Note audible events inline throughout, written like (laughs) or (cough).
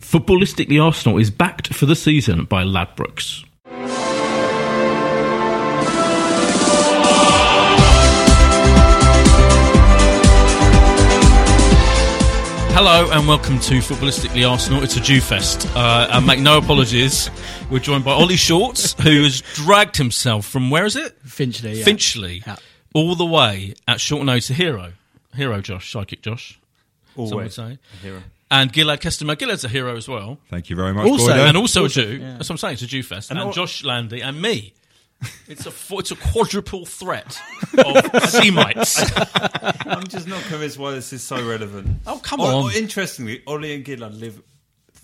Footballistically Arsenal is backed for the season by Ladbrokes. Hello and welcome to Footballistically Arsenal. It's a Jew fest. Uh, and make no apologies. We're joined by Oli Shorts, (laughs) who has dragged himself from where is it? Finchley. Yeah. Finchley, Yeah. all the way at short notice to hero. Hero Josh, psychic Josh. Some would Always say. a hero. And Gilad Kestenbaum. Gilad's a hero as well. Thank you very much. Also- Boydo. and also, Also- a Jew. yeah. That's what I'm saying. It's a Jew fest, and, And al- Josh Landy and me. (laughs) It's a fo- it's a quadruple threat of (laughs) Semites. I'm just not convinced why this is so relevant. Oh, come Oh, on. interestingly, Oli and Gilad live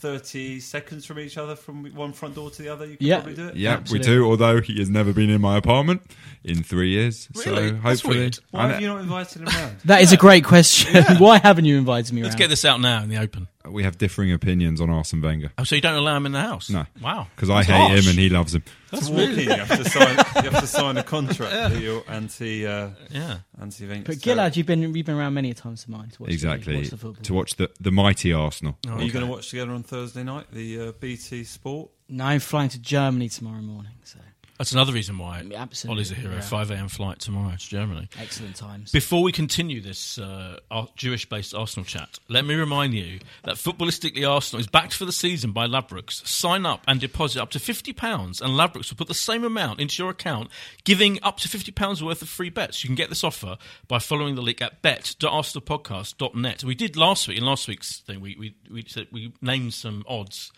30 seconds from each other from one front door to the other. You could Yeah. probably do it. Yeah, Absolutely. we do. Although he has never been in my apartment in three years, Really? so That's hopefully, weird. Why And, have you not invited him around? That is a great question. (laughs) Why haven't you invited me Let's around? get this out now in the open. uh, we have differing opinions on Arsene Wenger Oh, so you don't allow him in the house? No. Wow. because I hate harsh. him and he loves him. That's to walk in, really. you have to sign. You have to sign a contract that you're anti. Uh, Yeah. anti Wenger. But Gilad, you've been you've been around many a times to mine to watch Exactly the, watch the football. to watch the the mighty Arsenal. Are you going to watch together on Thursday night the uh, BT Sport? No, I'm flying to Germany tomorrow morning, so That's another reason why absolutely, Oli's a hero. yeah. 5 a.m. flight tomorrow to Germany. excellent times. Before we continue this uh, Jewish-based Arsenal chat, let me remind you that Footballistically Arsenal is backed for the season by Ladbrokes. Sign up and deposit up to £50 and Ladbrokes will put the same amount into your account, giving up to £50 worth of free bets. You can get this offer by following the link at bet.arsenalpodcast.net. We did last week, in last week's thing, we, we, we, said, we named some odds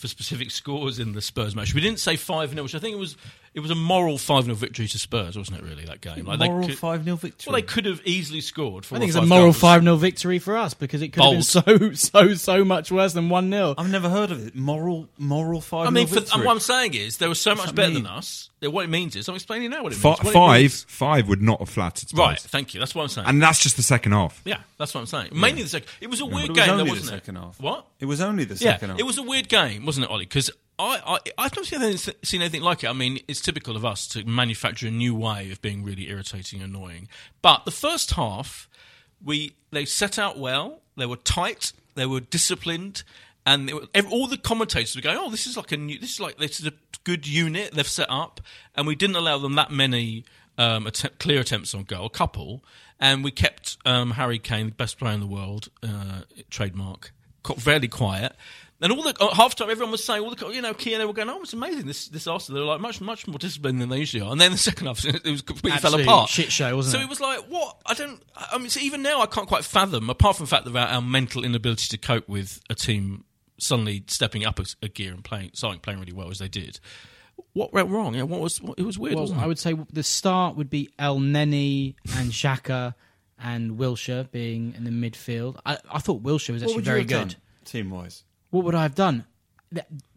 for specific scores in the Spurs match. We didn't say 5 0, which I think it was it was a moral 5 0 victory to Spurs, wasn't it, really, that game? Like, Moral 5 0 victory. well, they could have easily scored. Four I think or it's a moral 5 0 victory for us because it could have been so, (laughs) so, so much worse than 1 0. I've never heard of it. Moral, moral 5 I mean, for, and what I'm saying is, they were so much better mean? than us. What it means is, I'm explaining now what it Fi means. What it five, means- five would not have flattered Spurs. Right, thank you. That's what I'm saying. and that's just the second half. yeah, that's what I'm saying. Mainly the second. It was a But weird it was game, though, only the wasn't it? second half. What? It was only the Yeah, second half. it was a weird game, wasn't it, Oli? Because I, I, I've not seen anything, seen anything like it. I mean, it's typical of us to manufacture a new way of being really irritating and annoying. But the first half, we they set out well. They were tight. They were disciplined. And ev- all the commentators were going, "Oh, this is like a new, this is like this is a good unit they've set up." And we didn't allow them that many um, clear attempts on goal, a couple, and we kept um, Harry Kane, the best player in the world, uh, trademark, fairly quiet. And all the uh, half time, everyone was saying, all the you know, Kia, they were going, "Oh, it's amazing! This this Arsenal, they're like much much more disciplined than they usually are." And then the second half, (laughs) it was completely Absolute fell apart. shit show, wasn't so it? it was like, what? I don't. I mean, so even now, I can't quite fathom. Apart from the fact about our mental inability to cope with a team suddenly stepping up a, a gear and playing, starting playing really well as they did. What went wrong? Yeah, what was? What, it was weird, Well, wasn't it? I would say the start would be Elneny and Xhaka and Wilshere being in the midfield. I, I thought Wilshere was what actually would very have good. team wise? What would I have done?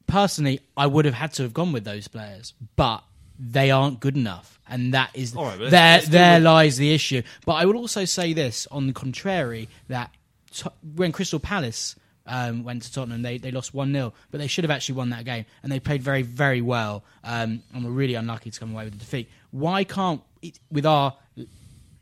Personally, I would have had to have gone with those players, but they aren't good enough, and that is right, there. let's there lies the issue. But I would also say this, on the contrary, that to- when Crystal Palace um, went to Tottenham, they, they lost 1 0, but they should have actually won that game. And they played very, very well um, and were really unlucky to come away with the defeat. Why can't, it, with our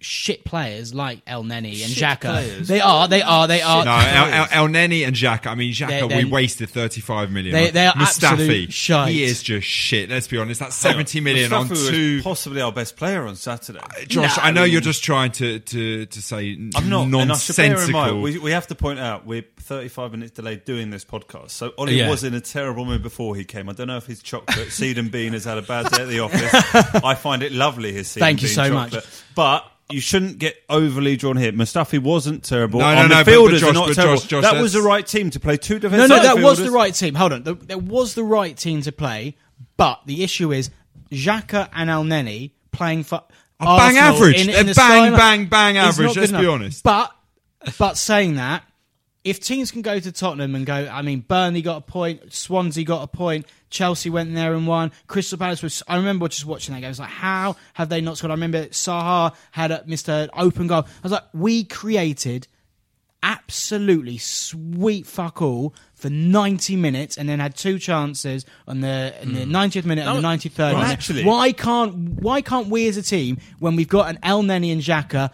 shit players like Elneny and Shit Xhaka, they are, they are, they are. No, El, El, Elneny and Xhaka. I mean, Xhaka, we wasted 35 million. They- they are Mustafi, shite. he is just shit. Let's be honest. That's 70 million on Mustafi was two. possibly our best player on Saturday. Uh, Josh, Nah, I know I mean- you're just trying to to, to say I'm not. And I should bear in nonsensical. mind, we, we have to point out we're 35 minutes delayed doing this podcast. So Oli Yeah. was in a terrible mood before he came. I don't know if his chocolate seed and bean has had a bad day at the office. (laughs) I find it lovely his seed Thank and you bean so much. But you shouldn't get overly drawn here. Mustafi wasn't terrible. No, Our no, no, but- midfielders but Josh- are not but terrible. Josh- Josh, that that's- was the right team to play two No, defensive no, no, that was the right team. Hold on, the, that was the right team to play. But the issue is Xhaka and Elneny playing for A bang average. In, They're in the bang, skyline bang, bang average, not let's be honest. But but saying that, if teams can go to Tottenham and go, I mean, Burnley got a point, Swansea got a point, Chelsea went there and won, Crystal Palace was. I remember just watching that game. I was like, how have they not scored? I remember Zaha had a, Mr. Open goal. I was like, we created absolutely sweet fuck all for 90 minutes and then had two chances on the in the hmm. 90th minute and the 93rd well, minute. actually- why can't why can't we as a team when we've got an Elneny and Xhaka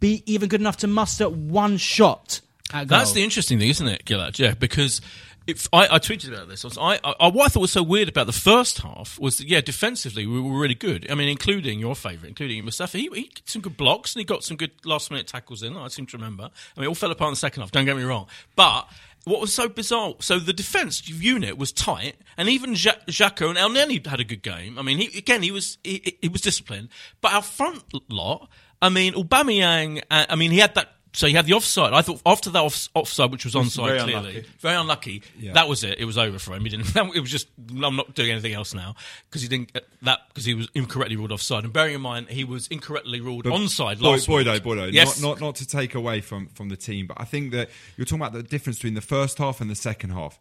be even good enough to muster one shot? That's the interesting thing, isn't it, Gilad? Yeah, because if I, I tweeted about this. I, I, I, what I thought was so weird about the first half was that, yeah, defensively we were really good. I mean, including your favourite, including Mustafi. He, he got some good blocks and he got some good last minute tackles in. I seem to remember. I mean, it all fell apart in the second half. Don't get me wrong, but. What was so bizarre? So the defence unit was tight, and even Ja- Xhaka and Elneny had a good game. I mean, he, again, he was he, he was disciplined, but our front lot. I mean, Aubameyang. Uh, I mean, he had that. So he had the offside. I thought after that off, offside, which was onside, very clearly, unlucky. very unlucky. That was it. It was over for him. He didn't. (laughs) It was just. I'm not doing anything else now because he didn't get that because he was incorrectly ruled offside. And bearing in mind he was incorrectly ruled onside Boy, last Boydo, week. Boydo, Yes. not, not not to take away from from the team, but I think that you're talking about the difference between the first half and the second half.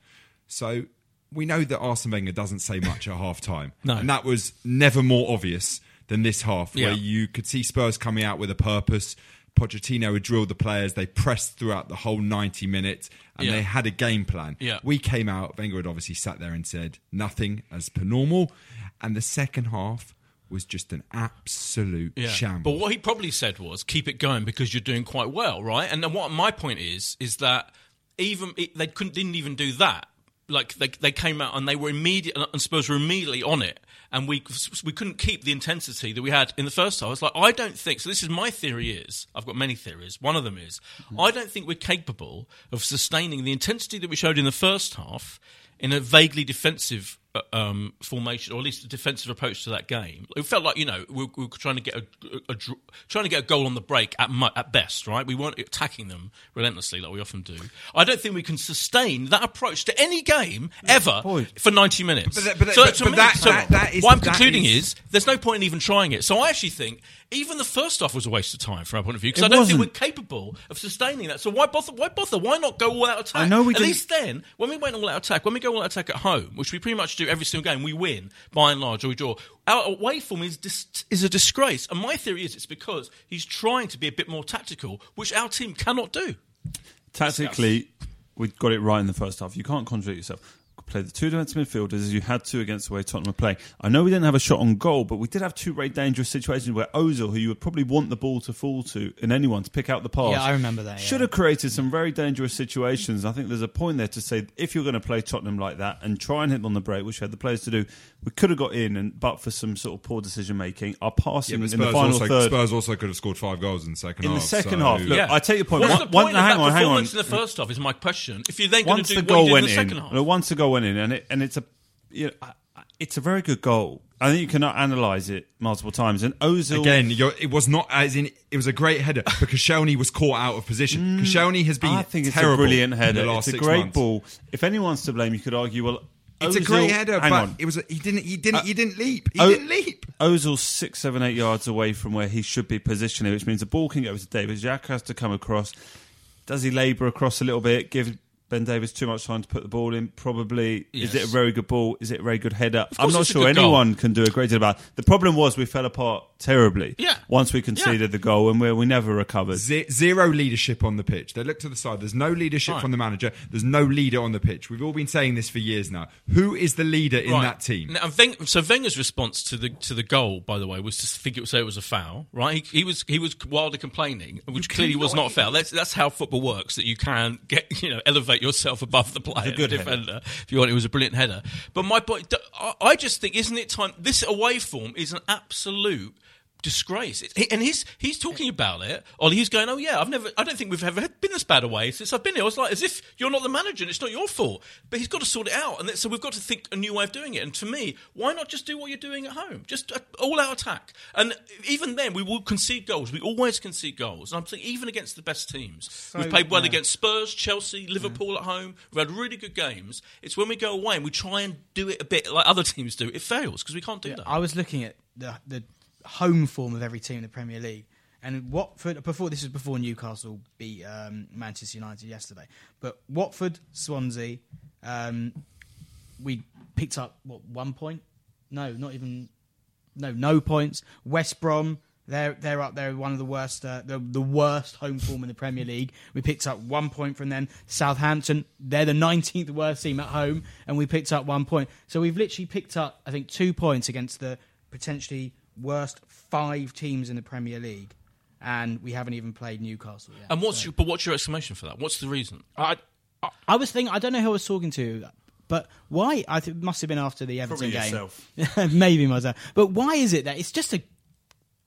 So we know that Arsene Wenger doesn't say much at (laughs) half time, No. and that was never more obvious than this half, Yeah. where you could see Spurs coming out with a purpose. Pochettino had drilled the players; they pressed throughout the whole 90 minutes, and Yeah. they had a game plan. Yeah. We came out. Wenger had obviously sat there and said nothing as per normal, and the second half was just an absolute Yeah. shambles. But what he probably said was keep it going because you're doing quite well, right? And then what my point is is that even it, they couldn't didn't even do that. Like they they came out and they were immediate and Spurs were immediately on it, and we we couldn't keep the intensity that we had in the first half. It's like I don't think so. This is my theory. Is I've got many theories. One of them is mm-hmm. I don't think we're capable of sustaining the intensity that we showed in the first half in a vaguely defensive um, formation, or at least a defensive approach to that game. It felt like you know we, we were trying to get a, a, a trying to get a goal on the break at mu- at best, right? We weren't attacking them relentlessly like we often do. I don't think we can sustain that approach to any game ever for ninety minutes. But but so but- to me, that- so that- that is- what I'm concluding is- is there's no point in even trying it. So I actually think even the first half was a waste of time from our point of view because I don't wasn't. think we're capable of sustaining that. So why bother? Why bother? Why not go all out attack? I know we At didn't- least then, when we went all out attack, when we go all out attack at home, which we pretty much do every single game, we win by and large, or we draw. Our away form is dis- is a disgrace, and my theory is it's because he's trying to be a bit more tactical, which our team cannot do. Tactically, we got it right in the first half. You can't contradict yourself. Play the two defensive midfielders as you had to against the way Tottenham were playing. I know we didn't have a shot on goal, but we did have two very dangerous situations where Ozil, who you would probably want the ball to fall to in anyone to pick out the pass, Yeah, I remember that, yeah. should have created some very dangerous situations. I think there's a point there to say if you're going to play Tottenham like that and try and hit them on the break, which we had the players to do, we could have got in, and but for some sort of poor decision making, our Yeah, passing but in the Spurs final also, third. Spurs also could have scored five goals in the second In the half. second so- half, look, I take your point. What's One- the one- point hang that on, hang on. the first half? Is my question. If you're then going to once do the what goal you did went in the in, second half, no, once the goal went and it, and it's a, you know, it's a very good goal. I think you cannot analyse it multiple times. And Ozil Again, you're, it was not as in. It was a great header, (laughs) but Koscielny was caught out of position. Koscielny has been Mm, I think it's a brilliant in header. It's a great months. ball. If anyone's to blame, you could argue, well, It's a Ozil- great header, but on. it was. A, he didn't. He didn't. Uh, he didn't leap. He O- didn't leap. Ozil's six, seven, eight yards away from where he should be positioning, which means the ball can go to David. Jack has to come across. Does he labour across a little bit? Give Ben Davies too much time to put the ball in? Probably. Is it a very good ball? Is it a very good header? I'm not sure good goal. anyone can do a great deal about. it. The problem was we fell apart terribly. Yeah. Once we conceded the goal, and we we never recovered. Ze- zero leadership on the pitch. They look to the side. There's no leadership Right. from the manager. There's no leader on the pitch. We've all been saying this for years now. Who is the leader in Right. that team? Now, Weng- so Wenger's response to the to the goal, by the way, was to think it, say it was a foul. Right? He, he was he was wildly complaining, which clearly was not a foul. That's that's how football works. That you can get (laughs) you know elevate yourself above the player, good the header. defender. If you want, it was a brilliant header. But my point, I- I just think, isn't it time? This away form is an absolute. Disgrace, and he's he's talking about it. Or he's going, "Oh yeah, I've never, I don't think we've ever been this bad away since I've been here." I was like, as if you're not the manager and it's not your fault. But he's got to sort it out, and that- so we've got to think a new way of doing it. And to me, why not just do what you're doing at home? Just uh, all out attack. And even then, we will concede goals. We always concede goals. And I'm saying even against the best teams, we've played well against Spurs, Chelsea, Liverpool at home. We've had really good games. It's when we go away and we try and do it a bit like other (laughs) teams do. It fails because we can't do that. I was looking at the the home form of every team in the Premier League, and Watford before this was before Newcastle beat um, Manchester United yesterday. But Watford, Swansea, um, we picked up what one point? No, not even. No, no points. West Brom. They're they're up there, one of the worst, uh, the the worst home form in the Premier League. We picked up one point from them. Southampton, they're the 19th worst team at home, and we picked up one point. So we've literally picked up, I think, two points against the potentially worst five teams in the Premier League, and we haven't even played Newcastle yet. and what's your, but what's your explanation for that? What's the reason? I, I, I was thinking, I don't know who I was talking to, but why? I think must have been after the Everton Probably game. yourself. (laughs) Maybe myself. But why is it that it's just a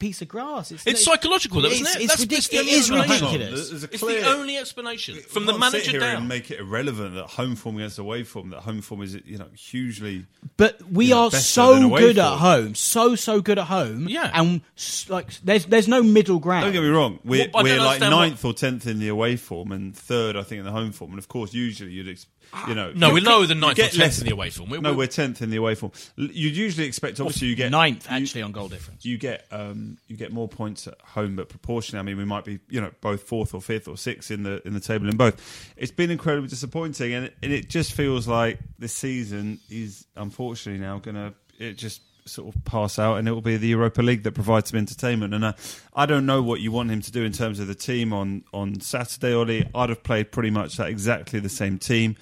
piece of grass? It's, It's psychological, though, isn't it's, it? It's, That's- ridic- that's the it only explanation. ridiculous. There's a it's the only explanation from the We sit manager here down. and make it irrelevant that home form against away form. That home form is you know hugely. But we you know, are so away good at home, so so good at home. Yeah. and like there's there's no middle ground. Don't get me wrong. We're, Well, we're like understand what- ninth or tenth in the away form and third, I think, in the home form. And of course, usually you'd, ex- you know, No, we're lower than ninth or tenth less- in the away form. We're- no, we're- tenth in the away form. You'd usually expect, obviously, you get ninth you- actually on goal difference. You get um, you get more points at home, but proportionally, I mean, we might be you know both fourth or fifth or sixth in the in the table in both. It's been incredibly disappointing, and it, and it just feels like this season is unfortunately now going to it just sort of pass out, and it will be the Europa League that provides some entertainment. And I, I don't know what you want him to do in terms of the team on on Saturday. Oli, I'd have played pretty much that exactly the same team.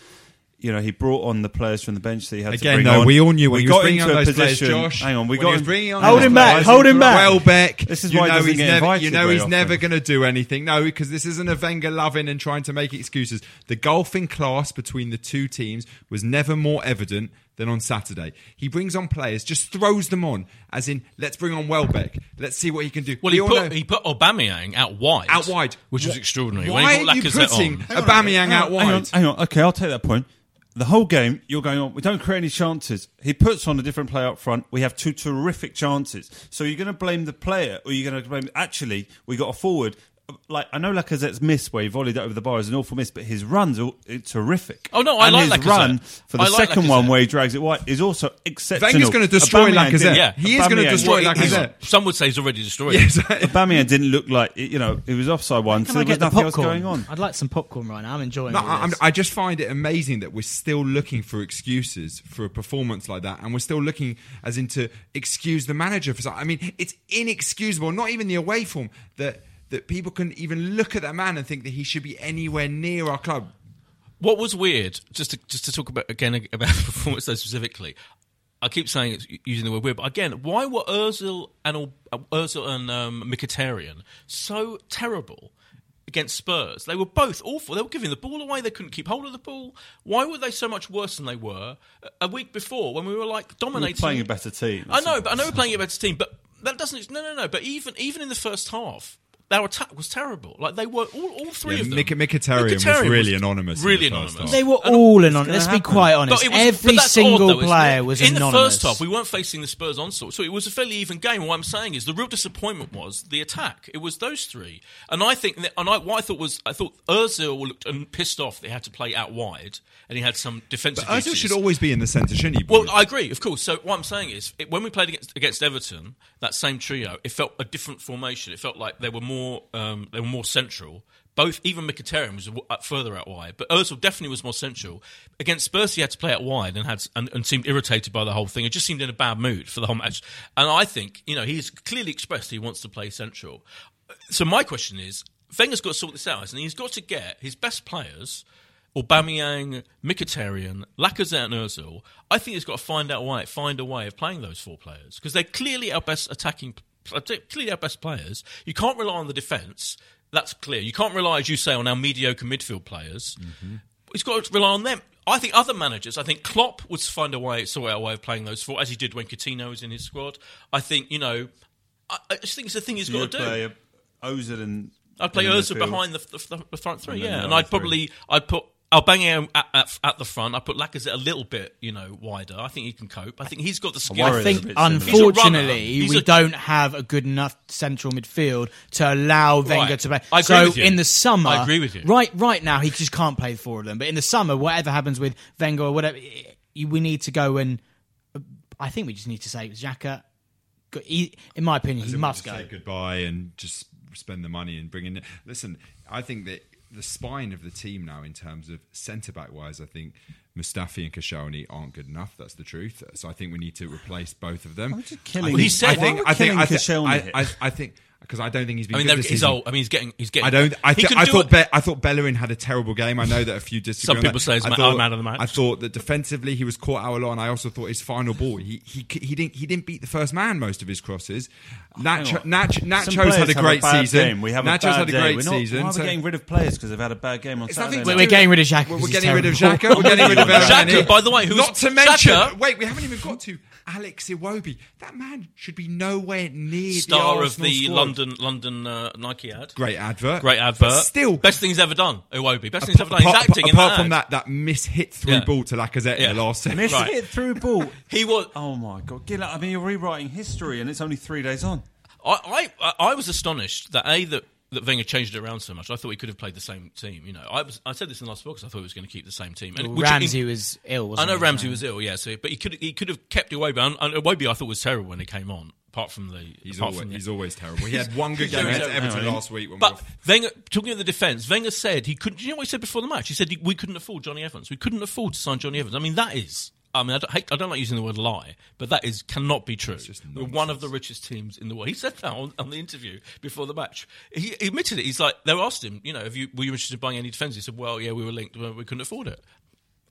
You know, he brought on the players from the bench that he had to Again, bring though, on. we all knew when we he was got bringing into on a those players, position. Josh. Hang on, we got him- bringing on Hold him back, players, hold him back. Welbeck. This is you why know he's never, You know he's often. never going to do anything. No, because this isn't a Wenger loving and trying to make excuses. The golfing class between the two teams was never more evident than on Saturday. He brings on players, just throws them on, as in, let's bring on Welbeck. Let's see what he can do. Well, We he put, know- he put Aubameyang out wide. out wide, Which was extraordinary. Why when he are put you Lacazette putting on. Aubameyang out Hang on, wide? Hang on, okay, I'll take that point. The whole game, you're going on. We don't create any chances. He puts on a different player up front. We have two terrific chances. So you're going to blame the player, or you're going to blame? Actually, we got a forward. Like I know Lacazette's miss where he volleyed it over the bar is an awful miss, but his runs are terrific. Oh, no, I and like his Lacazette. run for the I like second one where he drags it wide is also exceptional. Wenger's going to destroy Aubameyang Lacazette. didn't- Yeah. He is going to destroy Well, he's- Lacazette. Some would say he's already destroyed. Yes. Aubameyang didn't look like you know it was offside one, Can so I there was get the nothing else popcorn? going on. I'd like some popcorn right now. I'm enjoying No, all I, I'm, this. I just find it amazing that we're still looking for excuses for a performance like that, and we're still looking as in to excuse the manager for something. I mean, it's inexcusable. Not even the away form that that people can even look at that man and think that he should be anywhere near our club. What was weird, just to just to talk about again (laughs) about the performance though specifically, I keep saying it's using the word weird, but again, why were Özil and Al- uh, Özil and um, Mkhitaryan so terrible against Spurs? They were both awful. They were giving the ball away. They couldn't keep hold of the ball. Why were they so much worse than they were a- a week before when we were like dominating? playing a better team. I know, but I know we're playing a better team, but that doesn't. No, no, no. But even even in the first half. Our attack was terrible. Like they were all, all three Yeah, of them. Mik- Mkhitaryan was really anonymous Really the anonymous. half. they were And- all anonymous. Let's gonna be quite honest. But it was- Every but single odd, though, player it? was in anonymous. the first half. We weren't facing the Spurs onslaught, so it was a fairly even game. What I'm saying is the real disappointment was the attack. It was those three, and I think, that, and I, what I thought was, I thought Özil looked um, pissed off. They had to play out wide, and he had some defensive. But Özil should always be in the centre, shouldn't he? Well. I agree, of course. So what I'm saying is, it, when we played against, against Everton, that same trio, it felt a different formation. It felt like they were more um, they were more central Both, even Mkhitaryan was further out wide, but Ozil definitely was more central. Against Spurs, he had to play out wide and had and, and seemed irritated by the whole thing. It just seemed in a bad mood for the whole match. And I think you know he's clearly expressed he wants to play central. So my question is, Wenger's got to sort this out, and he's got to get his best players. Aubameyang, Mkhitaryan, Lacazette, and Özil. I think he's got to find out why, find a way of playing those four players because they're clearly our best attacking, clearly our best players. You can't rely on the defence. That's clear. You can't rely, as you say, on our mediocre midfield players. He's got to rely on them. I think other managers. I think Klopp would find a way, sort out a way of playing those four, as he did when Coutinho was in his squad. I think you know. I, I just think it's a thing he's So got to do. play Ozil and I'd play Özil behind the, the, the front three, And yeah, and I'd probably I'd put Albania at, at, at the front. I put Lacazette a little bit, you know, wider. I think he can cope. I think he's got the skill. I think, it's a bit similar. He's a runner. unfortunately, we a- don't have a good enough central midfield to allow Wenger Right. to play. I agree so with you. in the summer, I agree with you. Right, right now, he just can't play the four of them. But in the summer, whatever happens with Wenger or whatever, we need to go and. I think we just need to say Xhaka. in my opinion, he As in must go. Say goodbye and just spend the money and bring in. Listen, I think that the spine of the team now, in terms of centre back wise, I think Mustafi and Koscielny aren't good enough. That's the truth. So I think we need to replace both of them. Why would you killing- Well, he said- I think. Why are we I think. I, think I. I, I think because I don't think he's been. I mean, good they're- this he's season. old. I mean, he's getting he's getting. I don't. I, He th- I do thought. it. Be- I thought Bellerin had a terrible game. I know that a few disagree. Some people that. say he's I ma- thought- man of the match. I thought that defensively he was caught out a lot, and I also thought his final ball he he he didn't he didn't beat the first man most of his crosses. Oh, Nacho Hang on. Nacho Nacho's had a have great bad season. Game. We have Nacho's a bad had a day. great We're not, season. Why are we so- getting rid of players because they've had a bad game on It's Saturday? nothing night? to We're getting rid of Xhaka We're, 'cause we're he's getting rid of terrible. Xhaka. We're getting rid of Xhaka, Elneny. by the way, who's- not to mention. Wait, we haven't even got to Alex Iwobi. That man should be nowhere near the bigger. star the of the squad. London London uh, Nike ad. Great advert. Great advert. But still, best thing he's ever done. Iwobi. Best thing he's ever done. He's apart- acting in apart that from ad. that, that miss hit through Yeah. ball to Lacazette Yeah. in the last second. Missed Right. it through ball. (laughs) He was. Oh my god, Gillett! I mean, you're rewriting history, and it's only three days on. I, I I was astonished that a that that Wenger changed it around so much. I thought he could have played the same team. You know, I was I said this in the last box. I thought he was going to keep the same team. Well, which- Ramsey was ill. I Wasn't know he? Ramsey So- was ill, yeah. So, but he could he could have kept Iwobi. And, and Iwobi I thought was terrible when he came on. Apart from the He's apart always, from the- he's always terrible. He had one good (laughs) game against. Everton Hang last week. When But we Wenger, talking of the defence, Wenger said he couldn't. You know what he said before the match? He said we couldn't afford Jonny Evans. We couldn't afford to sign Jonny Evans. I mean, that is. I mean, I don't, hate, I don't like using the word lie, but that is cannot be true. We're one of the richest teams in the world. He said that on, on the interview before the match. He, he admitted it. He's like, they asked him, you know, have you, were you interested in buying any defence? He said, well, yeah, we were linked, but we couldn't afford it.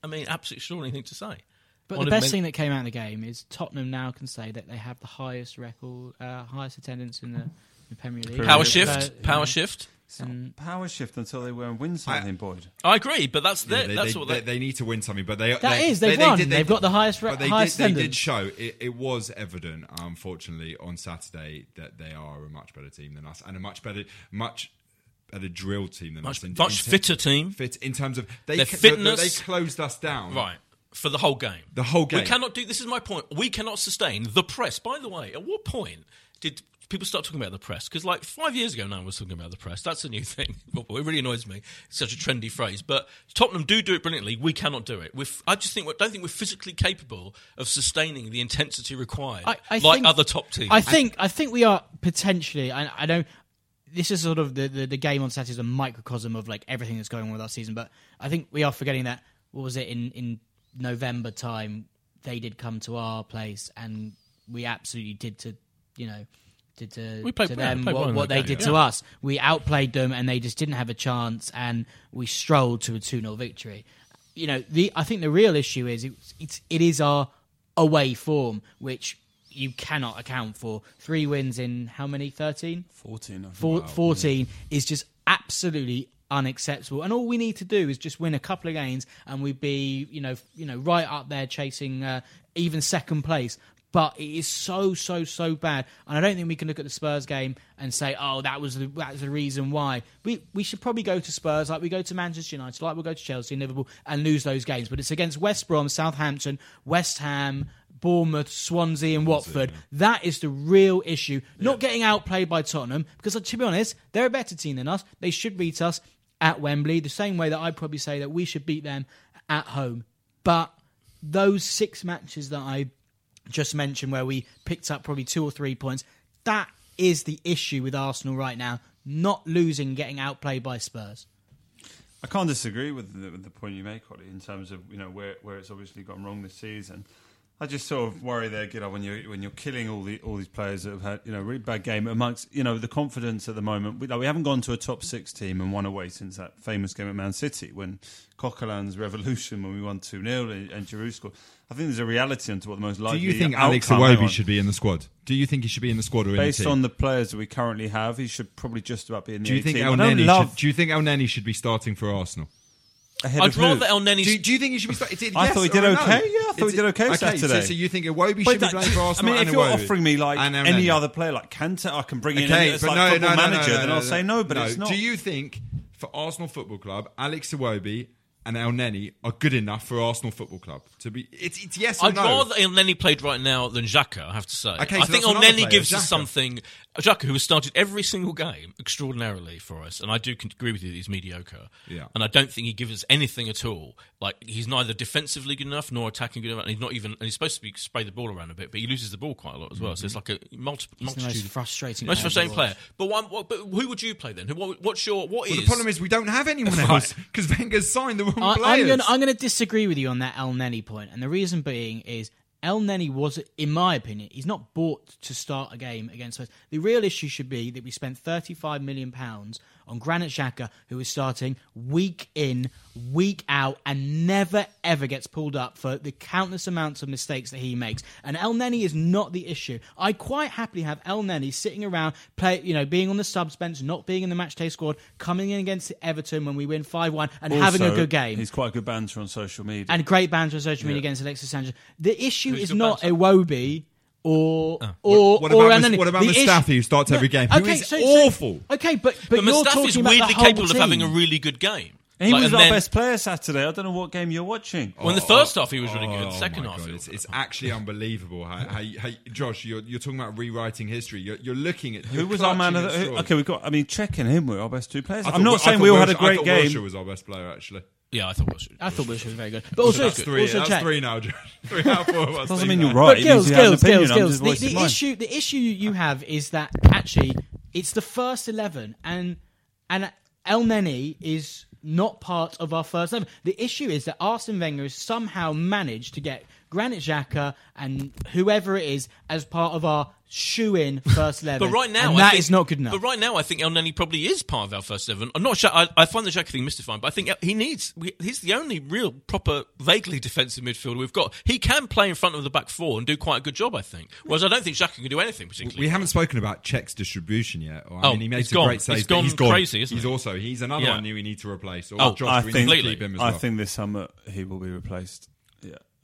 I mean, absolutely extraordinary thing to say. But One the best many- thing that came out of the game is Tottenham now can say that they have the highest record, uh, highest attendance in the, the Premier League. Power Uh, shift, power uh, shift. And- Power shift until they win win something, Boyd. I agree, but that's Yeah, they, that's they, what they, they, they need to win something, but they That they, is, they've they, won. They did, They've got the highest re- but they highest did, they did show it, it was evident, unfortunately, on Saturday that they are a much better team than us and a much better, much better drilled team than much, us. In, much in fitter team. fit in terms of they Their ca- fitness- They closed us down. Right. For the whole game. The whole game. We cannot do this is my point. We cannot sustain the press. By the way, at what point did people start talking about the press? Because like five years ago now was talking about the press. That's a new (laughs) thing. It really annoys me. It's such a trendy phrase. But Tottenham do do it brilliantly. We cannot do it. We're, I just think don't think we're physically capable of sustaining the intensity required I, I like think, other top teams. I think I think we are potentially. I, I don't. This is sort of the, the the game on Saturday is a microcosm of like everything that's going on with our season. But I think we are forgetting that. What was it in in November time? They did come to our place, and we absolutely did to you know. Did to, We played- to them played well what, what they game, did yeah. to us. We outplayed them, and they just didn't have a chance. And we strolled to a two 0 victory. You know, the I think the real issue is it, it's it is our away form, which you cannot account for. Three wins in how many? 13? 14. I think. Four, 14 is just absolutely unacceptable. And all we need to do is just win a couple of games and we'd be, you know, you know, right up there chasing uh, even second place. But it is so, so, so bad, and I don't think we can look at the Spurs game and say, "Oh, that was the, that was the reason why." We we should probably go to Spurs like we go to Manchester United, like we'll go to Chelsea and Liverpool, and lose those games. But it's against West Brom, Southampton, West Ham, Bournemouth, Swansea, and Watford. That is the real issue. Not getting outplayed by Tottenham, because to be honest, they're a better team than us. They should beat us at Wembley, the same way that I'd probably say that we should beat them at home. But those six matches that I just mentioned, where we picked up probably two or three points, that is the issue with Arsenal right now. not losing, getting outplayed by Spurs. I can't disagree with the, with the point you make, Oli, in terms of you know where where it's obviously gone wrong this season. I just sort of worry there, you know, when you're when you're killing all the all these players that have had you know really bad game amongst you know the confidence at the moment. We, like, we haven't gone to a top six team and won away since that famous game at Man City when Coquelin's revolution when we won two 0 and, and Giroud scored. I think there's a reality onto what the most likely. Do you think Alex outcome- Iwobi should be in the squad? Do you think he should be in the squad or in Based the team? on the players that we currently have, he should probably just about be in the. do you think 18. El I don't Neni? love Should, do you think Elneny should be starting for Arsenal? ahead I'd rather Elneny. Do, do you think he should be starting? I thought he did okay. Yeah, I thought he did okay So, Saturday. so you think Iwobi But should be playing for Arsenal? (laughs) I mean, and if you're Iwobi? offering me like any other player, like Kante, I can bring in Okay, as but like no, football no, no, manager, no, then no, I'll no. say no. But it's not. Do you think for Arsenal Football Club, Alex Iwobi and Elneny are good enough for Arsenal Football Club to be? It's, it's yes or I'd no. rather Elneny played right now than Xhaka, I have to say. Okay, I think that's El another Neni player, gives us something. Xhaka, who has started every single game extraordinarily for us, and I do agree with you that he's mediocre. Yeah. And I don't think he gives us anything at all. Like, he's neither defensively good enough nor attacking good enough, and he's not even. And he's supposed to be spray the ball around a bit, but he loses the ball quite a lot as well. So it's mm-hmm. like a multi- He's the multitude. most frustrating. most player frustrating in the world. player. But, one, what, but who would you play then? Who, what, what's your what Well, is- the problem is we don't have anyone (laughs) else because Wenger's signed the wrong (laughs) I, players. I'm going I'm to disagree with you on that Elneny point, and the reason being is Elneny was, in my opinion, he's not bought to start a game against us. The real issue should be that we spent 35 million pounds on Granit Xhaka, who is starting week in, week out, and never ever gets pulled up for the countless amounts of mistakes that he makes. And Elneny is not the issue. I quite happily have Elneny sitting around, play, you know, being on the subs bench, not being in the matchday squad, coming in against Everton when we win 5-1, and having a good game He's quite a good banter on social media. and great banter on social media against Alexis Sanchez. The issue Who's is not banter? Iwobi Oh. or What- or what or about Anani. Mus- what about The Mustafi, issue- who starts every game, who okay, is so- so- awful? Okay, but but, But you're Mustafi's talking about weirdly the whole capable of having a really good game. he Like, was our then- best player Saturday. I don't know what game you're watching. Well, in the first half, he was really good. Oh, The second my half, God, he it's, it's actually unbelievable. How, how, how, Josh, you're, you're talking about rewriting history. You're, you're looking at Who you're was our man of the? Who, okay, we've got. I mean, checking and him were our best two players. I I'm thought- not I saying we all had a Wilshere- I great thought game. Wilshere was our best player, actually. Yeah, I thought it was. I thought Wilshere was very good, but also that's three. also that's check. three now, (laughs) Josh. Three out of four of us. Doesn't mean you're right. But It Gills, means you have an Gills. Gills, Gills. The, the issue, the issue you have is that actually it's the first eleven, and and Elneny is not part of our first eleven. The issue is that Arsene Wenger has somehow managed to get Granit Xhaka and whoever it is as part of our shoe-in (laughs) first eleven. But right now, and I that think- is not good enough. But right now, I think Elneny probably is part of our first seven. I'm not sure. I, I find the Xhaka thing mystifying, but I think he needs. He's the only real proper, vaguely defensive midfielder we've got. He can play in front of the back four and do quite a good job, I think. Whereas I don't think Xhaka can do anything particularly. We haven't spoken about Cech's distribution yet. I Oh, mean, he made it's some gone. great saves, It's but gone he's gone crazy, isn't he's it? also he's another Yeah. one who we need to replace. Or Oh, Josh, I think completely. keep him as I well. think this summer he will be replaced.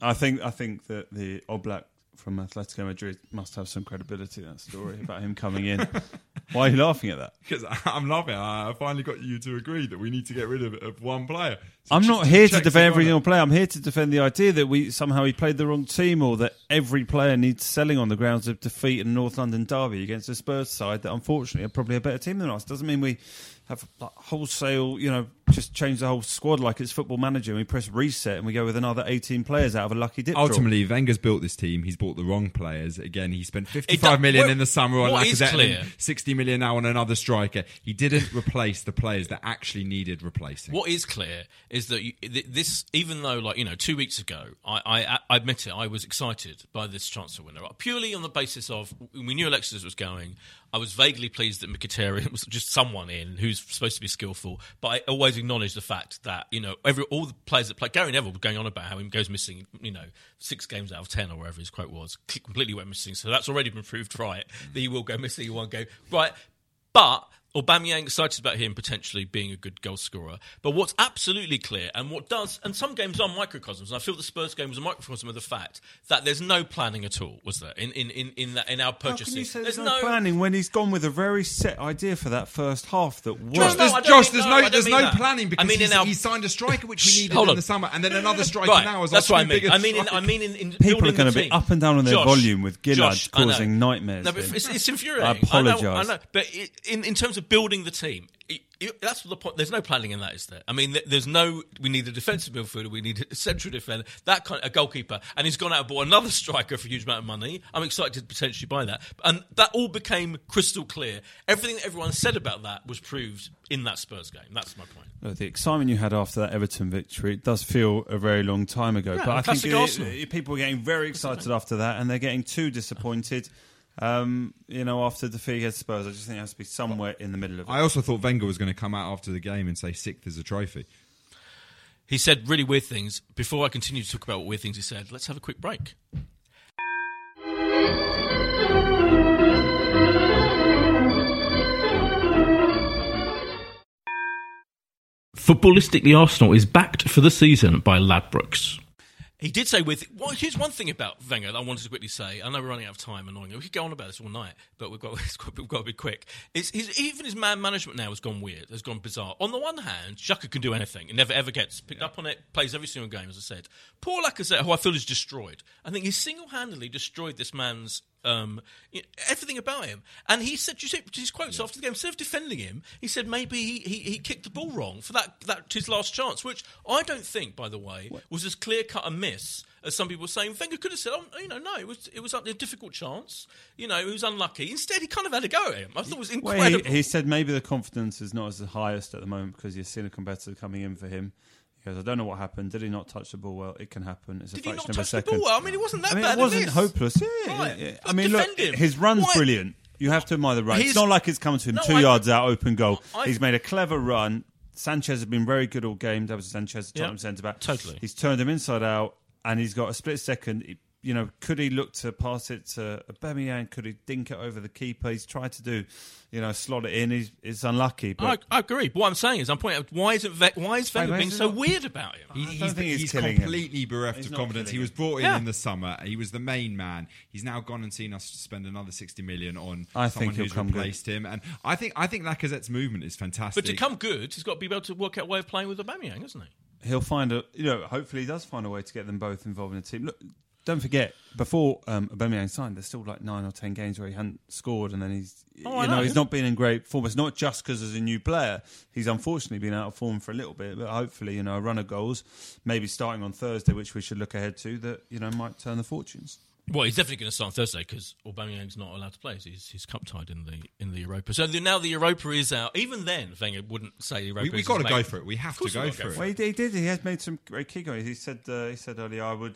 I think I think that the Oblak from Atletico Madrid must have some credibility. in That story about him coming in. (laughs) Why are you laughing at that? Because I'm laughing. I finally got you to agree that we need to get rid of, of one player. So I'm not here to defend every single player. I'm here to defend the idea that we somehow he played the wrong team, or that every player needs selling on the grounds of defeat in North London derby against a Spurs side that unfortunately are probably a better team than us. Doesn't mean we have like, wholesale, you know, just change the whole squad like it's Football Manager and we press reset and we go with another 18 players out of a lucky dip. draw. Ultimately, Wenger's built this team. He's bought the wrong players. Again, he spent It 55 does- million what- in the summer on what is Lacazette clear- and 60 million now on another striker. He didn't replace the players that actually needed replacing. What is clear is that you, this, even though, like you know, two weeks ago, I, I, I admit it, I was excited by this transfer window purely on the basis of we knew Alexis was going. I was vaguely pleased that Mkhitaryan (laughs) was just someone in who's supposed to be skillful, but I always acknowledge the fact that you know every all the players that play. Gary Neville was going on about how he goes missing, you know, six games out of ten or whatever his quote was, completely went missing. So that's already been proved right that he will go missing in one game, right? But Aubameyang excited about him potentially being a good goal scorer. But what's absolutely clear, and what does, and some games are microcosms. And I feel the Spurs game was a microcosm of the fact that there's no planning at all. Was there in in in in, that, in our How can purchasing? you say there's no, planning when he's gone with a very set idea for that first half that worked? Josh, there's, I don't Josh, there's no, no, there's no that. planning because I mean, our- he signed a striker which we needed in the summer, and then another striker Right, now is that's our what I mean. I mean, in, I mean, in, in People are going to be up and down on their Josh, volume with Gilad Josh, causing nightmares. No, but it's, it's infuriating. I apologise. I know, I know. But it, in, in terms of building the team, it, you- that's the point. There's no planning in that, is there? I mean, th- there's no. We need a defensive midfielder. We need a central defender. That kind, a goalkeeper, and he's gone out and bought another (laughs) striker for a huge amount of money. I'm excited to potentially buy that, and that all became crystal clear. Everything that everyone said about that was proved in that Spurs game. That's my point. The excitement you had after that Everton victory it does feel a very long time ago. Yeah, but I think it- it- people are getting very excited after that, and they're getting too disappointed. Um, you know, after the defeat against Spurs, I just think it has to be somewhere in the middle of it. I also thought Wenger was going to come out after the game and say sixth is a trophy. He said really weird things. Before I continue to talk about what weird things he said, let's have a quick break. Footballistically, Arsenal is backed for the season by Ladbrokes. He did say with. Well, here's one thing about Wenger that I wanted to quickly say. I know we're running out of time, annoying. We could go on about this all night, but we've (laughs) got we've got to be quick. It's, his, even his man management now has gone weird, has gone bizarre. On the one hand, Xhaka can do anything. It never ever gets picked up on it. Plays every single game, as I said. Paul Lacazette, who I feel is destroyed. I think he single handedly destroyed this man's um, everything about him. And he said, you see his quotes after the game, instead of defending him, he said maybe he, he, he kicked the ball wrong for that, that his last chance, which I don't think, by the way, was as clear cut a miss as some people were saying. Wenger could have said, oh, you know, no, it was it was a difficult chance. You know, he was unlucky. Instead, he kind of had a go at him. I thought it was Well, incredible. he, he said maybe the confidence is not as the highest at the moment because you're seeing a competitor coming in for him. He goes, I don't know what happened. Did he not touch the ball well? It can happen. It's Did a he not fraction of a touch the second. ball well? I mean, it wasn't that I mean, bad. it wasn't hopeless. Yeah, yeah, Right. yeah. But I mean, look, defend him. his run's Why- brilliant. You have to admire the run. His- It's not like it's come to him No, two I- yards out, open goal. I- He's made a clever run. Sanchez has been very good all game. That was Sanchez, Yeah, Tottenham centre back. totally. He's turned him inside out, and he's got a split second. He- You know, could he look to pass it to Aubameyang? Could he dink it over the keeper? He's tried to do, you know, slot it in. He's, it's unlucky. But I, I agree. But what I'm saying is, I'm pointing out why isn't Ve- why is Wenger being so not- weird about him? He, he's he's he's killing him. completely bereft He's of confidence. He was brought in Yeah. in the summer. He was the main man. He's now gone and seen us spend another sixty million on I someone think he'll who's come good. replaced him. And I think I think Lacazette's movement is fantastic. But to come good, he's got to be able to work out a way of playing with Aubameyang, hasn't he? he'll find a you know hopefully he does find a way to get them both involved in the team. Look, don't forget before um, Aubameyang signed, there's still like nine or ten games where he hadn't scored, and then he's Oh, you know, know. he's not been in great form. It's not just because as a new player, he's unfortunately been out of form for a little bit. But hopefully, you know, a run of goals, maybe starting on Thursday, which we should look ahead to, that you know might turn the fortunes. Well, he's definitely going to start on Thursday because Aubameyang's not allowed to play. He's, he's cup tied in the in the Europa. So the, now the Europa is out. Even then, Wenger wouldn't say Europa. we, we got to go for it. We have to course go we've for go it. Well, he, he did. He has made some great key goals. He said uh, he said earlier, I would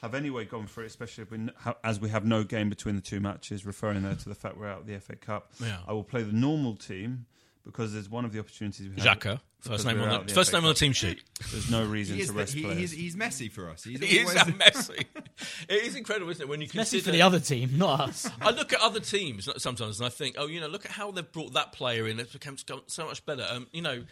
have anyway gone for it, especially if we, as we have no game between the two matches, referring there to the fact we're out of the FA Cup. Yeah. I will play the normal team because there's one of the opportunities we have. Xhaka, first name on out the first FA name on the team sheet. There's no (laughs) reason He is to the- rest he- players. he's, he's messy for us. He's He is always- (laughs) a messy. it is incredible, isn't it? When you Messy consider for the other team, not us. (laughs) I look at other teams sometimes and I think, oh, you know, look at how they've brought that player in. It's become so much better. Um, you know,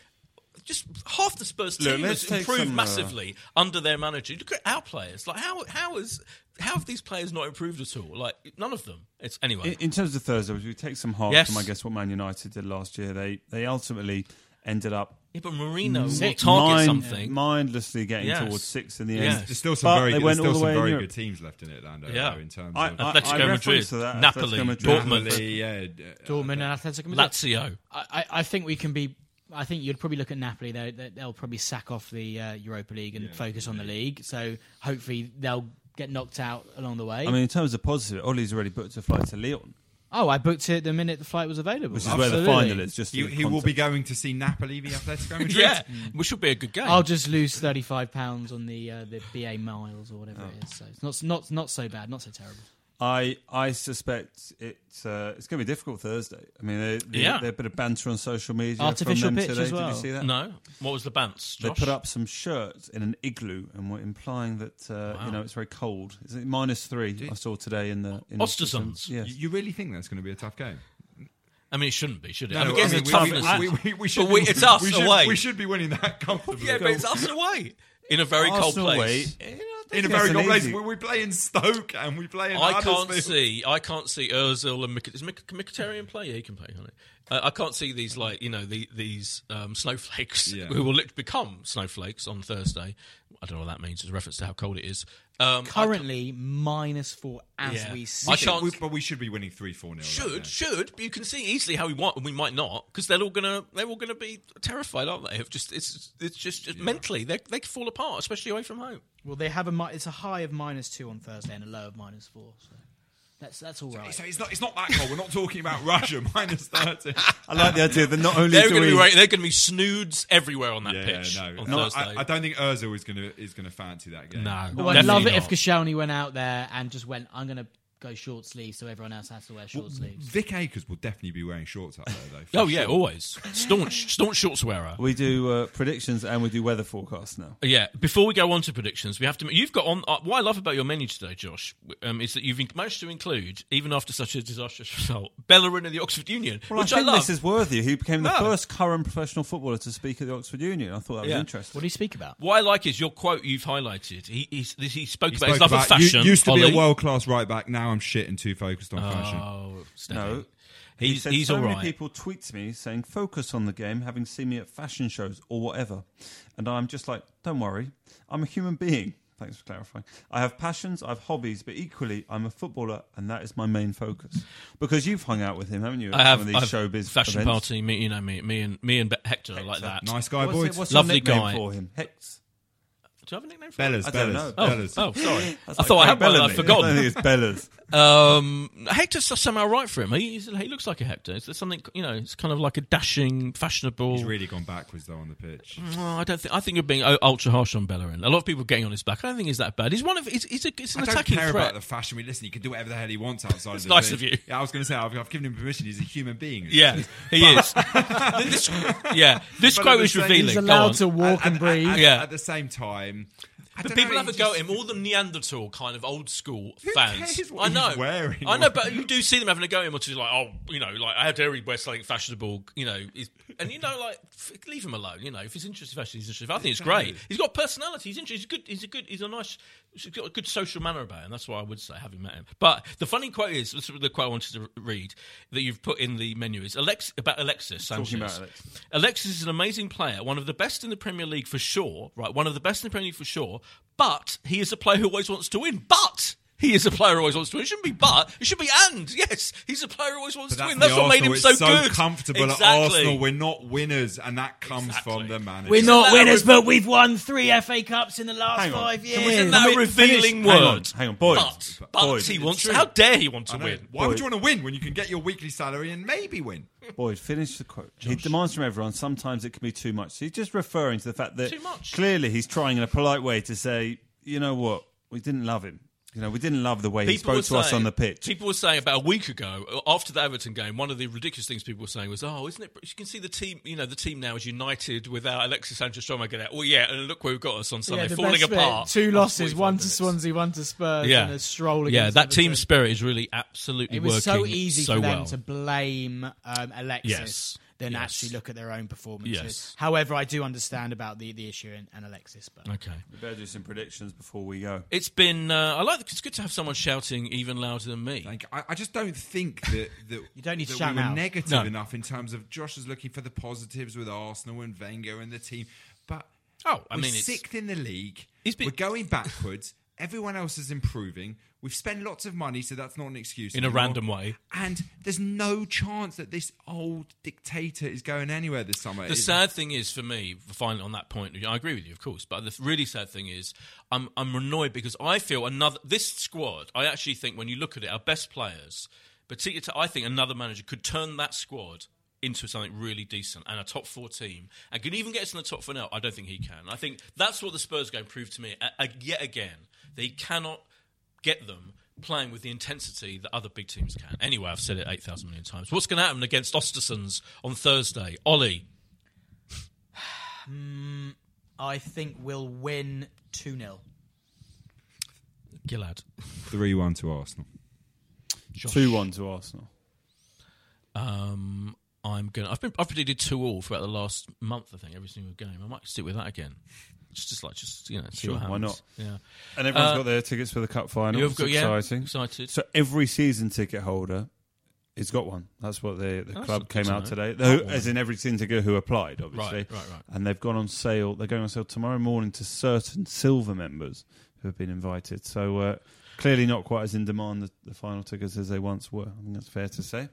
just half the Spurs team let's has improved some, uh, massively under their manager. Look at our players. Like how how is how have these players not improved at all? Like none of them. It's anyway. In, in terms of Thursday, we take some heart Yes. from I guess what Man United did last year. They they ultimately ended up yeah, but Mourinho will target mind- something. mindlessly getting Yes. towards six in the Yes. end. There's still some But very, they there's still some very good teams left in it, Lando. Yeah. though, in terms I- of I- Atletico I Madrid, to that, Napoli, Atletico Madrid. Dortmund, Napoli, yeah, uh, Dortmund and Atletico Madrid. Lazio. I, I I think we can be. I think you'd probably look at Napoli. They, they, they'll probably sack off the uh, Europa League and focus on the league. So hopefully they'll get knocked out along the way. I mean, in terms of positive, Oli's already booked a flight to Lyon, oh, I booked it the minute the flight was available. which is where the final is. Just he, he will be going to see Napoli v Atletico (laughs) Madrid. Yeah, which should be a good game. I'll just lose thirty five pounds on the uh, the BA miles or whatever Oh. it is. So it's not not not so bad, not so terrible. I I suspect it's uh, it's going to be difficult Thursday. I mean, there, there, Yeah. there a bit of banter on social media. Artificial from them pitch today. as well. Did you see that? no, what was the bants? They put up some shirts in an igloo and were implying that uh, you know it's very cold. Is it minus three? I saw today in the in Östersunds. Yes. You, you really think that's going to be a tough game? I mean, it shouldn't be, should it? No, I mean, I against mean, the toughness. we- we- we- we should but we, it's us we should, away. We should be winning that comfortably. yeah, but it's us away in a very cold Arsenal place. away, eh, I don't in a very that's cold an place. We, we play in Stoke and we play in I can't see. I can't see Özil and Mik- is Mik- Mkhitaryan play? Yeah, he can play. Can't Uh, I can't see these like you know the, these um, snowflakes Yeah. (laughs) who will lit- become snowflakes on Thursday. I don't know what that means. It's a reference to how cold it is. Um, Currently minus four as Yeah. we I speak. can't- We- but we should be winning three four nil. should should, but you can see easily how we want, and we might not because they're all gonna they're all gonna be terrified, aren't they? Of just it's it's just mentally they they could fall apart, especially away from home. Well, they have a mi- it's a high of minus two on Thursday and a low of minus four. So that's that's all right. So it's not. It's not that cold. We're not talking about (laughs) Russia minus thirty. I like the idea that not only They're do going to we, be right, they're going to be snoods everywhere on that Yeah, pitch no, on no Thursday. I, I don't think Özil is going to is going to fancy that game. no, Well, oh, I'd love it definitely if Koscielny went out there and just went, I'm going to go short sleeves so everyone else has to wear short Well, sleeves. Vic Akers will definitely be wearing shorts out there, though. for (laughs) Oh yeah, sure. always staunch, staunch shorts wearer. we do uh, predictions and we do weather forecasts now. Yeah. Before we go on to predictions, we have to. You've got on. Uh, what I love about your menu today, Josh, um, is that you've managed to include, even after such a disastrous (laughs) result, Bellerin of the Oxford Union, Well, which I I, think love. this is worthy. He became the No. first current professional footballer to speak at the Oxford Union. I thought that was Yeah. interesting. What do you speak about? what I like is your quote you've highlighted. He he, he spoke He about his spoke love of about- you- fashion. used to be a world class right back. Now I'm shit and too focused on fashion. Oh, Steffi. No. He he's said he's so all many people tweet to me saying focus on the game, having seen me at fashion shows or whatever, and I'm just like, don't worry, I'm a human being. (laughs) Thanks for clarifying. I have passions, I have hobbies, but equally, I'm a footballer, and that is my main focus. Because you've hung out with him, haven't you? At I have, some of I these have showbiz fashion events? party. Me, you know me, me and me and Be- Hector are like that. Nice guy, What's, boys. it, what's Lovely your nickname guy. for him? Hex. Do you have a nickname for him? Bellas, I don't Bellas, know. Oh, Bellas. oh, sorry. (laughs) That's I thought I Craig had one. I'd Bellamy. (laughs) I forgotten. think it's Bellas. Um, Hector's somehow right for him. He, he's, he looks like a Hector. It's something you know. It's kind of like a dashing, fashionable. He's really gone backwards though on the pitch. Oh, I don't think. I think you're being ultra harsh on Bellerin. A lot of people are getting on his back. I don't think he's that bad. He's one of. He's, he's, a, he's an I don't attacking care threat. about the fashion. We listen. He can do whatever the hell he wants outside. It's of the nice pitch. of you. Yeah, I was going to say I've, I've given him permission. He's a human being. (laughs) yeah, he is. this, (laughs) yeah, this But quote at the is revealing. He's allowed to walk and, breathe. At, Yeah. At the same time, I But people know, have a he go at him. All the Neanderthal kind of old school (laughs) Who fans. I know. wearing? I know, but you do see them having a go at him, which is like, oh, you know, like how dare he wear something fashionable? You know, and you know, like f- leave him alone. You know, if he's interested in fashion, he's interested. I think it's great. He's got personality. He's interested. He's good. He's a good. He's a nice. He's got a good social manner about him. That's why I would say, having met him. But the funny quote is this is the quote I wanted to read that you've put in the menu is Alex about Alexis Sanchez. Talking about Alexis. Alexis is an amazing player, one of the best in the Premier League for sure, right? One of the best in the Premier League for sure, but he is a player who always wants to win. But he is a player who always wants to win. It shouldn't be but, it should be and. Yes, he's a player who always wants to win. That's the what made him Arsenal. so It's good. comfortable exactly. at Arsenal. We're not winners, and that comes Exactly. from the manager. We're Isn't not that a winners, but we've won three FA Cups in the last Hang on. five Can years. we- Isn't that a revealing finish- hang on, word? hang on, boys. But, but Boys, he it's wants. true. How dare he want to I know. win? Why would you want to win when you can get your weekly salary and maybe win? Boyd, finish the quote. He demands from everyone. Sometimes it can be too much. So he's just referring to the fact that Too much. clearly he's trying in a polite way to say, you know what, we didn't love him. You know, we didn't love the way he spoke were to us on the pitch. People were saying about a week ago after the Everton game, one of the ridiculous things people were saying was, "Oh, isn't it? You can see the team. You know, the team now is united without Alexis Sanchez Strong get out. Well, yeah, and look where we've got us on Sunday, Yeah, falling best bit, apart. Two losses, 45 one to. Swansea, one to Spurs, Yeah, and a stroll yeah, against that team spirit is really absolutely It was working so easy so for them well. to blame um, Alexis Yes. Than Yes. actually look at their own performances. Yes. However, I do understand about the, the issue and, and Alexis. But Okay. We better do some predictions before we go. It's been. Uh, I like. It's good to have someone shouting even louder than me. Like, I, I just don't think that, that (laughs) You don't need to that shout we were now. negative No. enough in terms of Josh is looking for the positives with Arsenal and Wenger and the team. But Oh, I we're mean, it's- sixth in the league. Been- we're going backwards. Everyone else is improving. We've spent lots of money, so that's not an excuse. In a random way. And there's no chance that this old dictator is going anywhere this summer. The It- sad thing is for me, finally on that point, I agree with you, of course. But the really sad thing is, I'm I'm annoyed because I feel another this squad. I actually think when you look at it, our best players, particularly, I think another manager could turn that squad into something really decent and a top four team and can even get us in the top four now. I don't think he can. I think that's what the Spurs game proved to me a, a, yet again. They cannot get them playing with the intensity that other big teams can. Anyway, I've said it 8,000 million times. What's going to happen against Östersunds on Thursday? Oli. (sighs) I think we'll win 2 0. Gilad. 3 1 to Arsenal. Two one to Arsenal. Um, I'm gonna. I've been. I've predicted two all throughout the last month. I think every single game. I might stick with that again. Just, just like, just you know, Sure, why not? Yeah. And everyone's Uh, got their tickets for the cup final. You've got- yeah, excited. So every season ticket holder He's got one. That's what the, the That's club came out today. Oh, Who, as in every Tintiger who applied, obviously. Right, right, right. And they've gone on sale. They're going on sale tomorrow morning to certain silver members who have been invited. So uh, clearly not quite as in demand the, the final tickets as they once were. I think that's fair to say.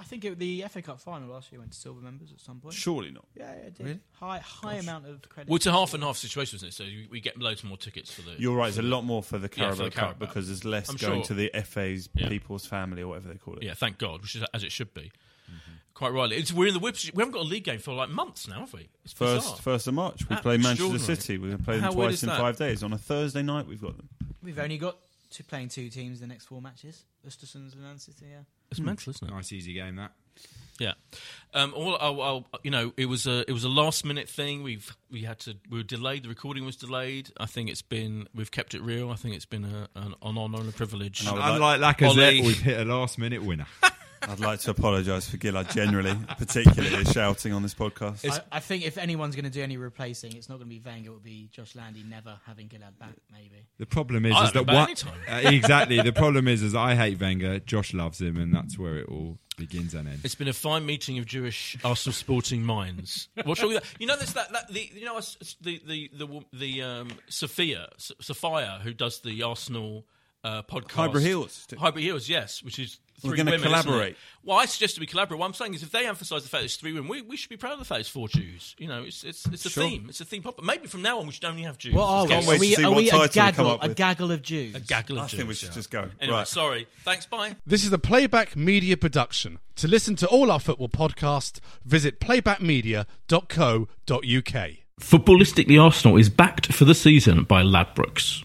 I think it, the FA Cup final last year went to silver members at some point. Surely not. Yeah, it did. High, high amount of credit. Well, it's a half and half situation, isn't it? So you- we get loads more tickets for the. You're right. There's a lot more for the Yeah, Carabao for the Cup Carabao. because there's less I'm going sure. to the FA's Yeah. People's Family or whatever they call it. Yeah, thank God, which is as it should be. Mm-hmm. Quite rightly, it's, we're in the whips. We haven't got a league game for like months now, have we? It's First, bizarre. first of March, we play Manchester City. We're going to play them How twice in that? five days. On a Thursday night, we've got them. We've only got to playing two teams the next four matches. Östersunds and Man City, yeah. It's mental, isn't it? Nice easy game that. Yeah. Um, all, I'll, I'll, you know, it was a it was a last minute thing. We've we had to we were delayed. The recording was delayed. I think it's been we've kept it real. I think it's been a, an, an honour and a privilege. And I would Unlike Lacazette, we've hit a last minute winner. (laughs) I'd like to apologise for Gilad generally, (laughs) particularly shouting on this podcast. I, I think if anyone's going to do any replacing, it's not going to be Wenger. It will be Josh Landy. Never having Gilad back, maybe. The problem is, is that know one (laughs) uh, exactly. The problem is, is I hate Wenger. Josh loves him, and that's where it all begins and ends. It's been a fine meeting of Jewish Arsenal sporting minds. What's wrong with that? You know, there's that, that the you know the the the the, the um, Sophia S- Sophia who does the Arsenal uh, podcast. Hybrid Heels. Hybrid Heels, yes, which is. We're Three gonna women, collaborate. Well, I suggested we collaborate. What I'm saying is, if they emphasise the fact that it's three women, we, we should be proud of the fact it's four Jews. You know, it's it's, it's a Sure. theme. It's a theme. But maybe from now on, we should only have Jews. What are we? Let's Can't get wait are we, are we a title we gaggle, a gaggle of Jews? a gaggle of I think we Jews, should yeah. just go. Anyway, Right. sorry. Thanks. Bye. This is a Playback Media production. To listen to all our football podcasts, visit playbackmedia.co.uk. Footballistically Arsenal is backed for the season by Ladbrokes.